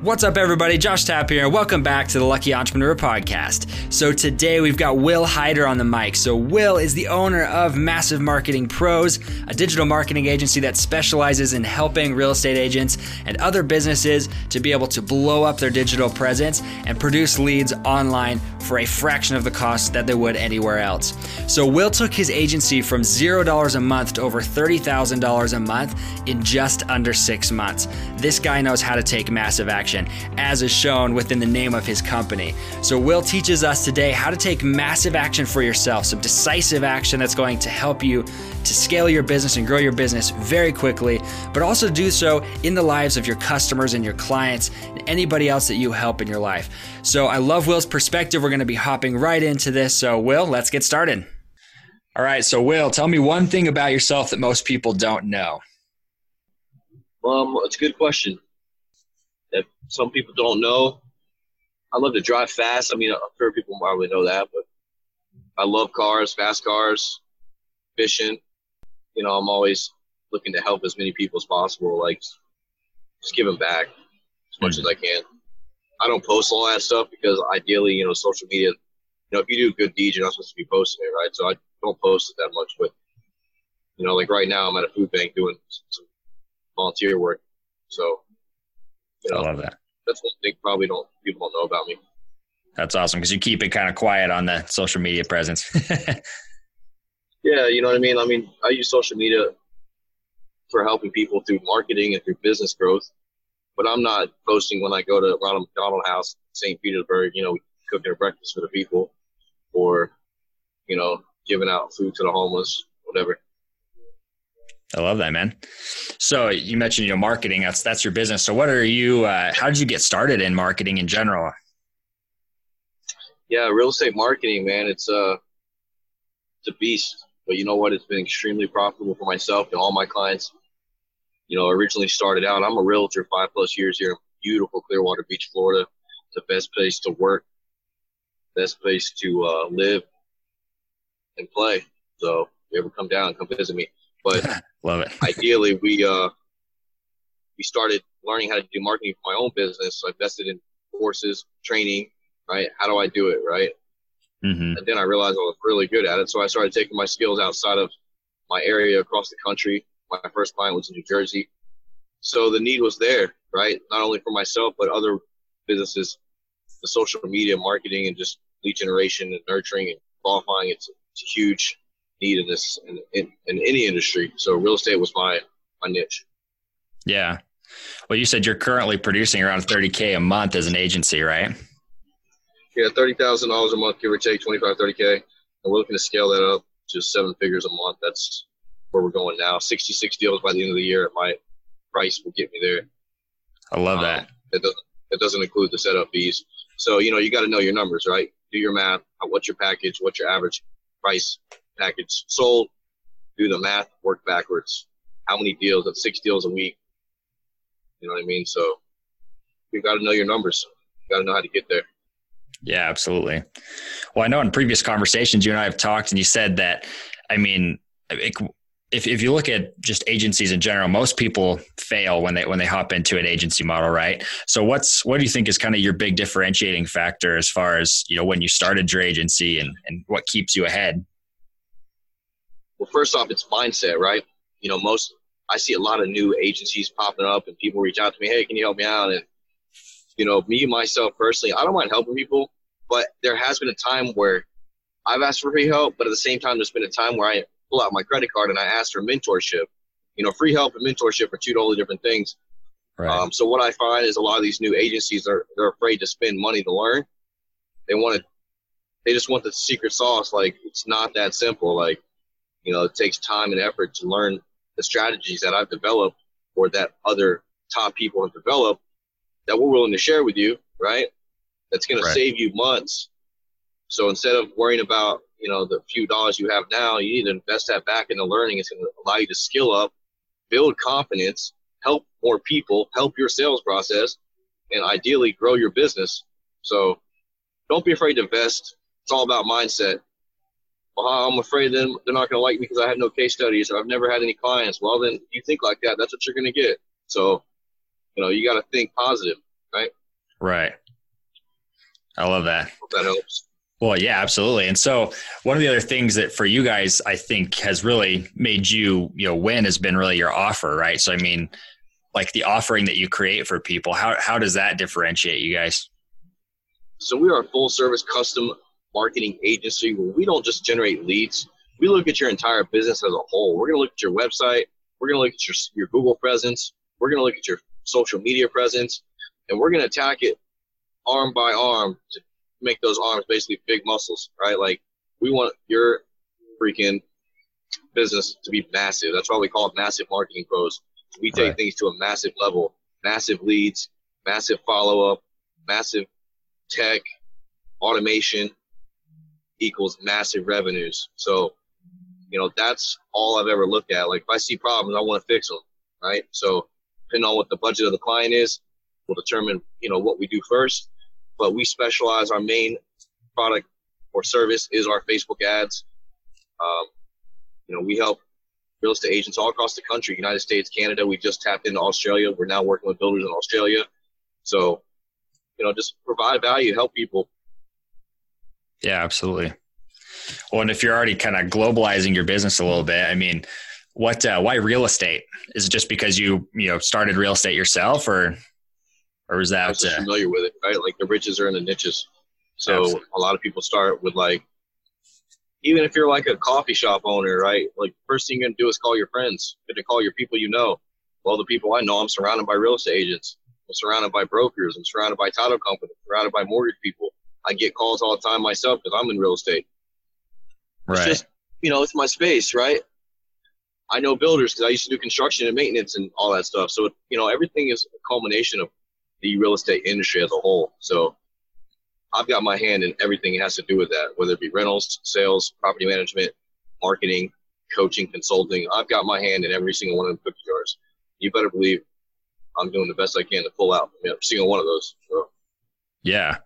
What's up, everybody? Josh Tapp here. and Welcome back to the Lucky Entrepreneur Podcast. So, today we've got Will Hyder on the mic. So, Will is the owner of Massive Marketing Pros, a digital marketing agency that specializes in helping real estate agents and other businesses to be able to blow up their digital presence and produce leads online for a fraction of the cost that they would anywhere else. So, Will took his agency from $0 a month to over $30,000 a month in just under six months. This guy knows how to take massive action action, as is shown within the name of his company. So, Will teaches us today how to take massive action for yourself, some decisive action that's going to help you to scale your business and grow your business very quickly, but also do so in the lives of your customers and your clients and anybody else that you help in your life. So, I love Will's perspective. We're going to be hopping right into this. So, Will, let's get started. All right. So, Will, tell me one thing about yourself that most people don't know. Um, it's a good question some people don't know. I love to drive fast. I mean, I'm sure people probably know that, but I love cars, fast cars, fishing. You know, I'm always looking to help as many people as possible. Like, just give them back as much mm-hmm. as I can. I don't post all that stuff because ideally, you know, social media, you know, if you do good deeds, you're not supposed to be posting it, right? So I don't post it that much. But, you know, like right now, I'm at a food bank doing some volunteer work. So you know, I love that. That's one thing probably don't people don't know about me. That's awesome because you keep it kind of quiet on the social media presence. yeah, you know what I mean. I mean, I use social media for helping people through marketing and through business growth, but I'm not posting when I go to Ronald McDonald House, St. Petersburg. You know, cooking their breakfast for the people, or you know, giving out food to the homeless, whatever. I love that, man. So you mentioned, you know, marketing. That's that's your business. So what are you? Uh, how did you get started in marketing in general? Yeah, real estate marketing, man. It's a it's a beast. But you know what? It's been extremely profitable for myself and all my clients. You know, originally started out. I'm a realtor, five plus years here in beautiful Clearwater Beach, Florida. It's the best place to work, best place to uh, live and play. So if you ever come down, come visit me. But love it. ideally, we uh, we started learning how to do marketing for my own business. So I invested in courses, training. Right? How do I do it? Right? Mm-hmm. And then I realized I was really good at it. So I started taking my skills outside of my area across the country. My first client was in New Jersey. So the need was there, right? Not only for myself, but other businesses, the social media marketing and just lead generation and nurturing and qualifying. It's, it's huge need in this in, in, in any industry. So real estate was my my niche. Yeah. Well, you said you're currently producing around 30k a month as an agency, right? Yeah, thirty thousand dollars a month, give or take, 25, 30k, and we're looking to scale that up to seven figures a month. That's where we're going now. 66 deals by the end of the year at my price will get me there. I love um, that. It doesn't it doesn't include the setup fees. So you know you got to know your numbers, right? Do your math. What's your package? What's your average price package sold, do the math, work backwards. How many deals? That's six deals a week. You know what I mean? So you've got to know your numbers. You got to know how to get there. Yeah, absolutely. Well, I know in previous conversations you and I have talked, and you said that, I mean, it, if if you look at just agencies in general, most people fail when they when they hop into an agency model, right? So what's what do you think is kind of your big differentiating factor as far as you know when you started your agency and and what keeps you ahead? Well, first off, it's mindset, right? You know, most I see a lot of new agencies popping up, and people reach out to me, "Hey, can you help me out?" And you know, me myself personally, I don't mind helping people, but there has been a time where I've asked for free help, but at the same time, there's been a time where I pull out my credit card and I ask for mentorship. You know, free help and mentorship are two totally different things. Right. Um, so what I find is a lot of these new agencies are they're afraid to spend money to learn. They want to, they just want the secret sauce. Like it's not that simple. Like you know, it takes time and effort to learn the strategies that I've developed or that other top people have developed that we're willing to share with you, right? That's going right. to save you months. So instead of worrying about, you know, the few dollars you have now, you need to invest that back into learning. It's going to allow you to skill up, build confidence, help more people, help your sales process, and ideally grow your business. So don't be afraid to invest. It's all about mindset well, I'm afraid then they're not going to like me because I have no case studies or I've never had any clients. Well, then you think like that, that's what you're going to get. So, you know, you got to think positive. right? Right. I love that. Hope that helps. Well, yeah, absolutely. And so one of the other things that for you guys, I think has really made you, you know, win has been really your offer, right? So, I mean, like the offering that you create for people, how, how does that differentiate you guys? So we are a full service custom marketing agency where we don't just generate leads. We look at your entire business as a whole. We're going to look at your website. We're going to look at your, your Google presence. We're going to look at your social media presence and we're going to attack it arm by arm to make those arms basically big muscles, right? Like we want your freaking business to be massive. That's why we call it massive marketing pros. We take right. things to a massive level, massive leads, massive follow up, massive tech, automation equals massive revenues. So, you know, that's all I've ever looked at. Like if I see problems, I want to fix them, right? So depending on what the budget of the client is, will determine, you know, what we do first but we specialize. Our main product or service is our Facebook ads. Um, you know, we help real estate agents all across the country, United States, Canada. We just tapped into Australia. We're now working with builders in Australia. So, you know, just provide value, help people. Yeah, absolutely. Well, and if you're already kind of globalizing your business a little bit, I mean, what, uh, why real estate? Is it just because you, you know, started real estate yourself or? or is that uh, familiar with it, right? Like the riches are in the niches. So absolutely. a lot of people start with like, even if you're like a coffee shop owner, right? Like first thing you're gonna do is call your friends. You're gonna call your people you know. Well, the people I know, I'm surrounded by real estate agents. I'm surrounded by brokers. I'm surrounded by title companies. I'm surrounded by mortgage people. I get calls all the time myself because I'm in real estate. Right. It's just, you know, it's my space, right? I know builders because I used to do construction and maintenance and all that stuff. So, you know, everything is a culmination of the real estate industry as a whole. So I've got my hand in everything that has to do with that, whether it be rentals, sales, property management, marketing, coaching, consulting. I've got my hand in every single one of the cookie jars. You better believe I'm doing the best I can to pull out every single one of those. So. Yeah.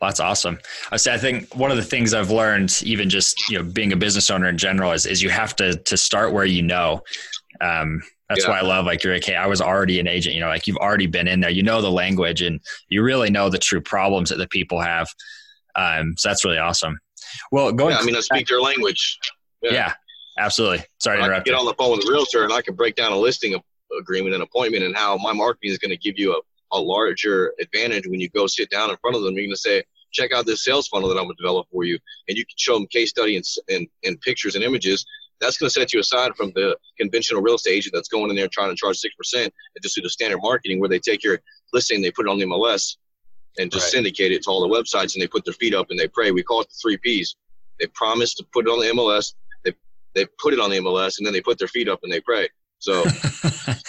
That's awesome. I say I think one of the things I've learned, even just you know being a business owner in general, is is you have to to start where you know. Um, that's yeah. why I love like you're like, hey, I was already an agent. You know, like you've already been in there. You know the language, and you really know the true problems that the people have. Um, so that's really awesome. Well, going. Yeah, I mean, I speak their language. Yeah, yeah absolutely. Sorry to I interrupt. get on the phone with a realtor, and I can break down a listing agreement and appointment, and how my marketing is going to give you a, a larger advantage when you go sit down in front of them. You're going to say, check out this sales funnel that I'm going to develop for you, and you can show them case study and, and, and pictures and images that's going to set you aside from the conventional real estate agent that's going in there trying to charge 6% and just do the standard marketing where they take your listing, they put it on the MLS and just right. syndicate it to all the websites and they put their feet up and they pray. We call it the three P's. They promise to put it on the MLS. They, they put it on the MLS and then they put their feet up and they pray. So Hello.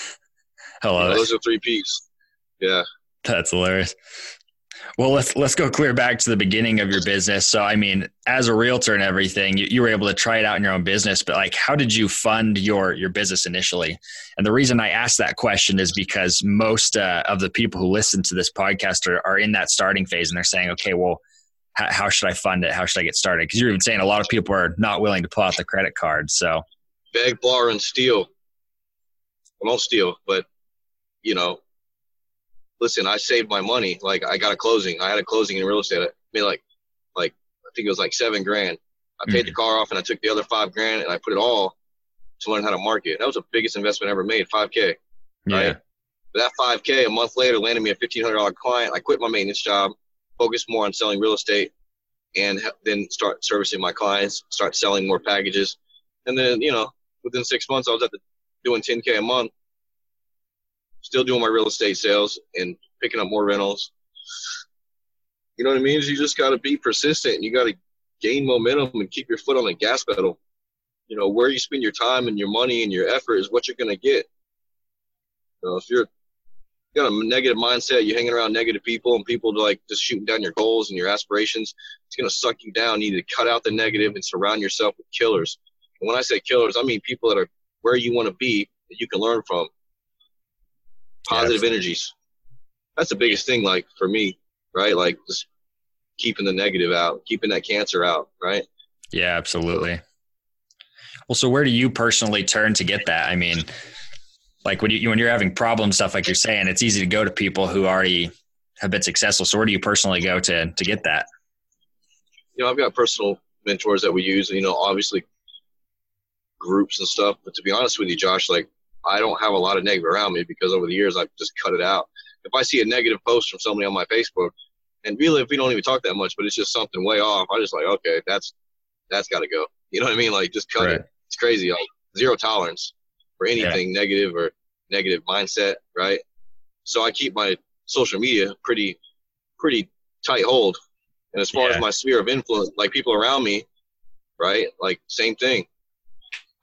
You know, those are three P's. Yeah. That's hilarious. Well, let's let's go clear back to the beginning of your business. So, I mean, as a realtor and everything, you, you, were able to try it out in your own business. But like, how did you fund your your business initially? And the reason I asked that question is because most uh, of the people who listen to this podcast are, are in that starting phase, and they're saying, "Okay, well, how, how should I fund it? How should I get started?" Because you're even saying a lot of people are not willing to pull out the credit card. So, beg, borrow, and steal. I won't steal, but you know, listen, I saved my money. Like I got a closing. I had a closing in real estate. I made like, like I think it was like seven grand. I paid mm-hmm. the car off and I took the other five grand and I put it all to learn how to market. That was the biggest investment I ever made. Five k. Right. But that five k a month later landed me a fifteen hundred dollar client. I quit my maintenance job, focused more on selling real estate, and then start servicing my clients. Start selling more packages, and then you know within six months I was at the doing ten k a month still doing my real estate sales and picking up more rentals. You know what I mean? You just got to be persistent and you got to gain momentum and keep your foot on the gas pedal. You know, where you spend your time and your money and your effort is what you're going to get. You know, if you're you got a negative mindset, you're hanging around negative people and people like just shooting down your goals and your aspirations, it's going to suck you down. You need to cut out the negative and surround yourself with killers. And when I say killers, I mean people that are where you want to be that you can learn from positive yeah, energies. That's the biggest thing, like for me, right? Like just keeping the negative out, keeping that cancer out, right? Yeah, absolutely. Well, so where do you personally turn to get that? I mean, like when you when you're having problem stuff, like you're saying, it's easy to go to people who already have been successful. So where do you personally go to to get that? You know, I've got personal mentors that we use. You know, obviously groups and stuff. But to be honest with you, Josh, like I don't have a lot of negative around me because over the years I've just cut it out. If I see a negative post from somebody on my Facebook, and really if we don't even talk that much, but it's just something way off, I just like okay, that's that's got to go. You know what I mean? Like just cut right. it. It's crazy. Like, zero tolerance for anything yeah. negative or negative mindset, right? So I keep my social media pretty pretty tight hold. And as far yeah. as my sphere of influence, like people around me, right? Like same thing.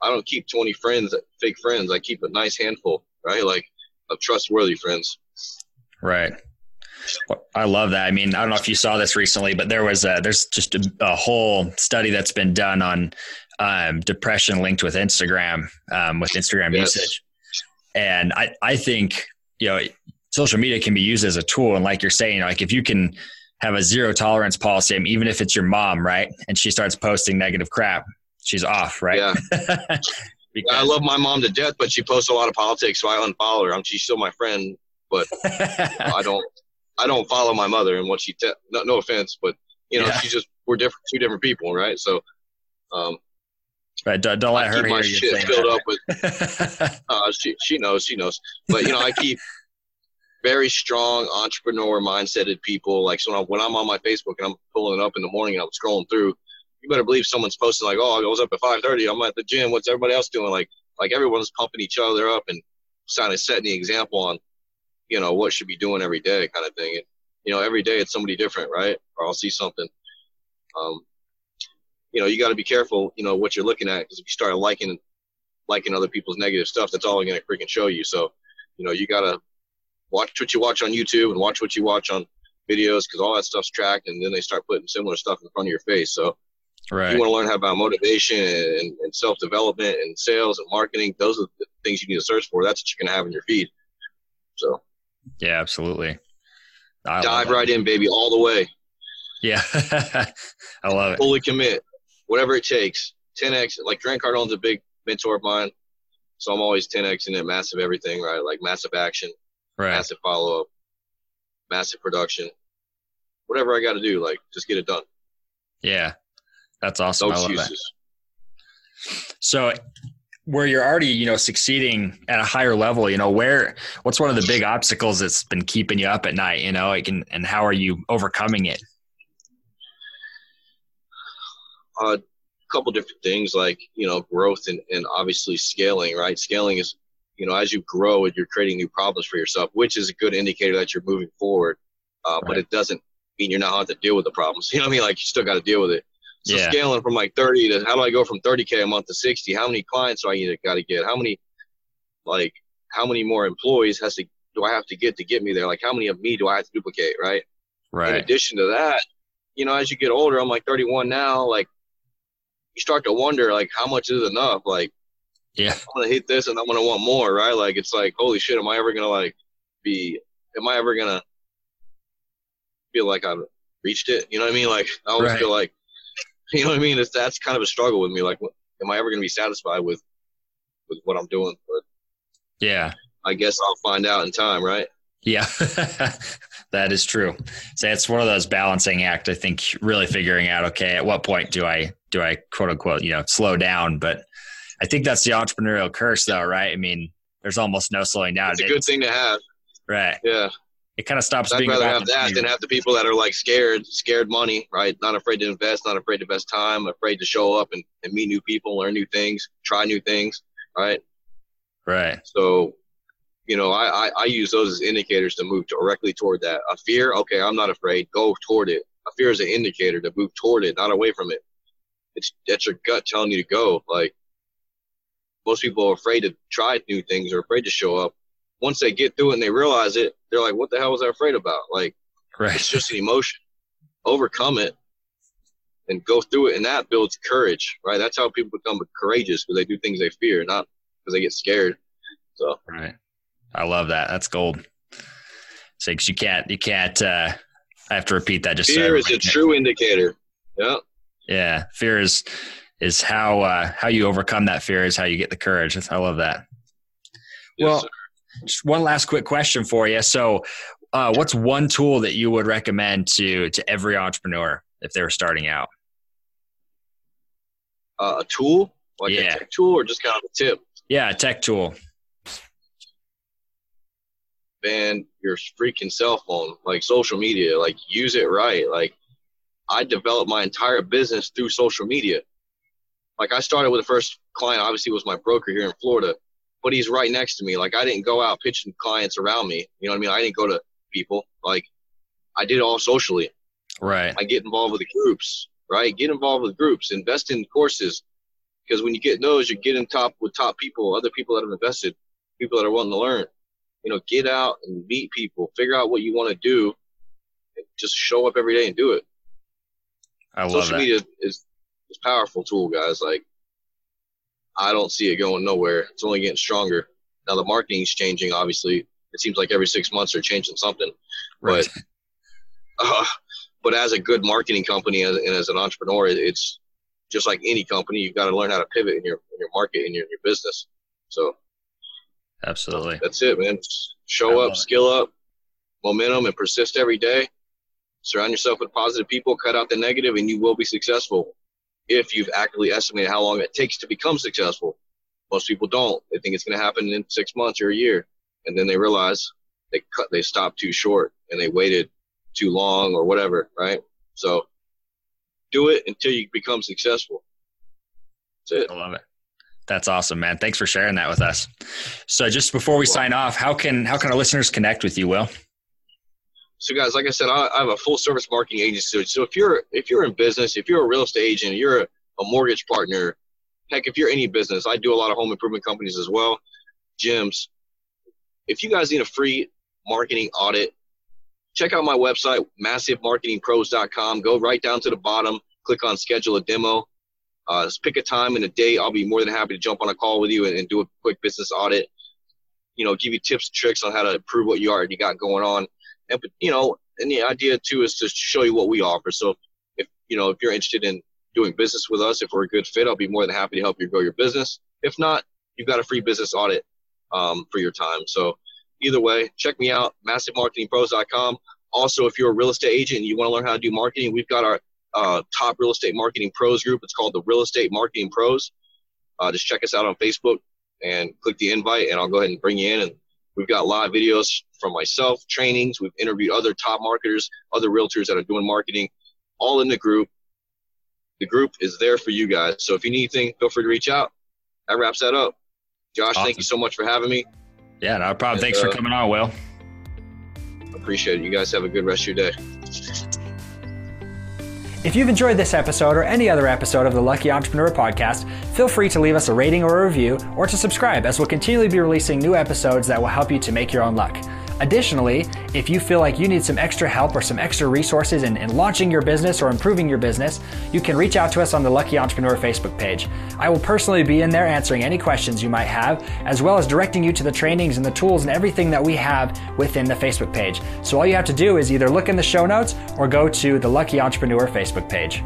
I don't keep 20 friends, fake friends. I keep a nice handful, right? Like of trustworthy friends. Right. I love that. I mean, I don't know if you saw this recently, but there was a, there's just a, a whole study that's been done on um, depression linked with Instagram, um, with Instagram yes. usage. And I, I think, you know, social media can be used as a tool. And like you're saying, like if you can have a zero tolerance policy, I mean, even if it's your mom, right? And she starts posting negative crap, she's off, right? Yeah. because, I love my mom to death, but she posts a lot of politics, so I unfollow her. I'm, she's still my friend, but I don't, I don't follow my mother and what she, te- no, no offense, but you know, yeah. she's just, we're different, two different people, right? So, um, Right, don't, don't let I her keep my shit filled up with. uh, she she knows, she knows. But you know, I keep very strong entrepreneur mindseted people. Like so, when I'm, when I'm on my Facebook and I'm pulling it up in the morning and I'm scrolling through, you better believe someone's posting like, "Oh, I was up at 5:30. I'm at the gym. What's everybody else doing?" Like like everyone's pumping each other up and kind of setting the example on, you know, what should be doing every day, kind of thing. And you know, every day it's somebody different, right? Or I'll see something. Um, you know, you got to be careful, you know, what you're looking at because if you start liking liking other people's negative stuff, that's all going to freaking show you. So, you know, you got to watch what you watch on YouTube and watch what you watch on videos because all that stuff's tracked, and then they start putting similar stuff in front of your face. So, right. if you want to learn how about motivation and, and self development and sales and marketing, those are the things you need to search for. That's what you're going to have in your feed. So, yeah, absolutely. I Dive right in, baby, all the way. Yeah, I love it. Fully commit whatever it takes. 10x, like Grant Cardone's a big mentor of mine. So I'm always 10x in it, massive everything, right? Like massive action, right. massive follow up, massive production, whatever I got to do, like just get it done. Yeah, that's awesome. No I love excuses. that. So, where you're already, you know, succeeding at a higher level, you know, where, what's one of the big obstacles that's been keeping you up at night, you know, like, and, and how are you overcoming it? a couple different things like you know growth and, and obviously scaling right scaling is you know as you grow and you're creating new problems for yourself which is a good indicator that you're moving forward uh, right. but it doesn't mean you're not have to deal with the problems you know what i mean like you still got to deal with it so yeah. scaling from like 30 to how do i go from 30k a month to 60 how many clients do i need to got to get how many like how many more employees has to do i have to get to get me there like how many of me do i have to duplicate right right in addition to that you know as you get older i'm like 31 now like you start to wonder like how much is enough? Like, yeah, I'm gonna hit this and I'm gonna want more, right? Like it's like holy shit, am I ever gonna like be? Am I ever gonna feel like I've reached it? You know what I mean? Like I always right. feel like, you know what I mean? It's that's kind of a struggle with me. Like, am I ever gonna be satisfied with with what I'm doing? But yeah, I guess I'll find out in time, right? Yeah, that is true. So it's one of those balancing act. I think really figuring out, okay, at what point do I do I quote unquote, you know, slow down? But I think that's the entrepreneurial curse, though, right? I mean, there's almost no slowing down. It's a good thing to have, right? Yeah, it kind of stops. I'd rather have that than have the people that are like scared, scared money, right? Not afraid to invest, not afraid to invest time, afraid to show up and, and meet new people, learn new things, try new things, right? Right. So you know, I, I, I, use those as indicators to move directly toward that. A fear, okay, I'm not afraid. Go toward it. A fear is an indicator to move toward it, not away from it. It's that's your gut telling you to go. Like most people are afraid to try new things or afraid to show up. Once they get through it and they realize it, they're like, "What the hell was I afraid about?" Like, right. it's just an emotion. Overcome it and go through it, and that builds courage. Right? That's how people become courageous because they do things they fear, not because they get scared. So, right. I love that. That's gold. So you can't, you can't, uh, I have to repeat that just fear so is a true indicator. Yeah. Yeah. Fear is, is how, uh, how you overcome that fear is how you get the courage. I love that. Yes, well, sir. Just one last quick question for you. So, uh, what's one tool that you would recommend to to every entrepreneur if they were starting out? Uh, a tool, like yeah. a tech tool, or just kind of a tip? Yeah, a tech tool. Man, your freaking cell phone, like social media, like use it right. Like I developed my entire business through social media. Like I started with the first client, obviously was my broker here in Florida, but he's right next to me. Like I didn't go out pitching clients around me. You know what I mean? I didn't go to people. Like I did it all socially. Right. I get involved with the groups. Right. Get involved with groups. Invest in courses because when you get those, you're getting top with top people, other people that have invested, people that are wanting to learn. You know, get out and meet people. Figure out what you want to do. just show up every day and do it. I love Social that. media is is powerful tool, guys. Like I don't see it going nowhere. It's only getting stronger. Now the marketing's changing. Obviously, it seems like every six months they're changing something. Right. But uh, but as a good marketing company and as an entrepreneur, it's just like any company. You've got to learn how to pivot in your in your market in your, your business. So absolutely, that's it, man. Show up, skill up, momentum, and persist every day. Surround yourself with positive people. Cut out the negative, and you will be successful if you've accurately estimated how long it takes to become successful. Most people don't. They think it's going to happen in six months or a year, and then they realize they cut, they stopped too short, and they waited too long or whatever, right? So do it until you become successful. That's it. I love it. That's awesome, man. Thanks for sharing that with us. So just before we sign off, how can how can our listeners connect with you, Will? So guys, like I said, I, I have a full service marketing agency. So if you're if you're in business, if you're a real estate agent, you're a, a mortgage partner, heck, if you're any business, I do a lot of home improvement companies as well, gyms. If you guys need a free marketing audit, check out my website, massivemarketingpros.com. Go right down to the bottom, click on schedule a demo. Uh, pick a time and a day. I'll be more than happy to jump on a call with you and, and do a quick business audit. You know, give you tips and tricks on how to improve what you already got going on. And, but you know, and the idea too is to show you what we offer. So if, you know, if you're interested in doing business with us, if we're a good fit, I'll be more than happy to help you grow your business. If not, you've got a free business audit um, for your time. So either way, check me out, massivemarketingpros.com. Also, if you're a real estate agent and you want to learn how to do marketing, we've got our uh, top real estate marketing pros group. It's called the Real Estate Marketing Pros. Uh, just check us out on Facebook and click the invite, and I'll go ahead and bring you in. And we've got live videos from myself, trainings. We've interviewed other top marketers, other realtors that are doing marketing, all in the group. The group is there for you guys. So if you need anything, feel free to reach out. That wraps that up. Josh, awesome. thank you so much for having me. Yeah, no problem. And, Thanks uh, for coming on, Will. Appreciate it. You guys have a good rest of your day. If you've enjoyed this episode or any other episode of the Lucky Entrepreneur Podcast, feel free to leave us a rating or a review or to subscribe as we'll continually be releasing new episodes that will help you to make your own luck. Additionally, if you feel like you need some extra help or some extra resources in, in, launching your business or improving your business, you can reach out to us on the Lucky Entrepreneur Facebook page. I will personally be in there answering any questions you might have, as well as directing you to the trainings and the tools and everything that we have within the Facebook page. So all you have to do is either look in the show notes or go to the Lucky Entrepreneur Facebook page.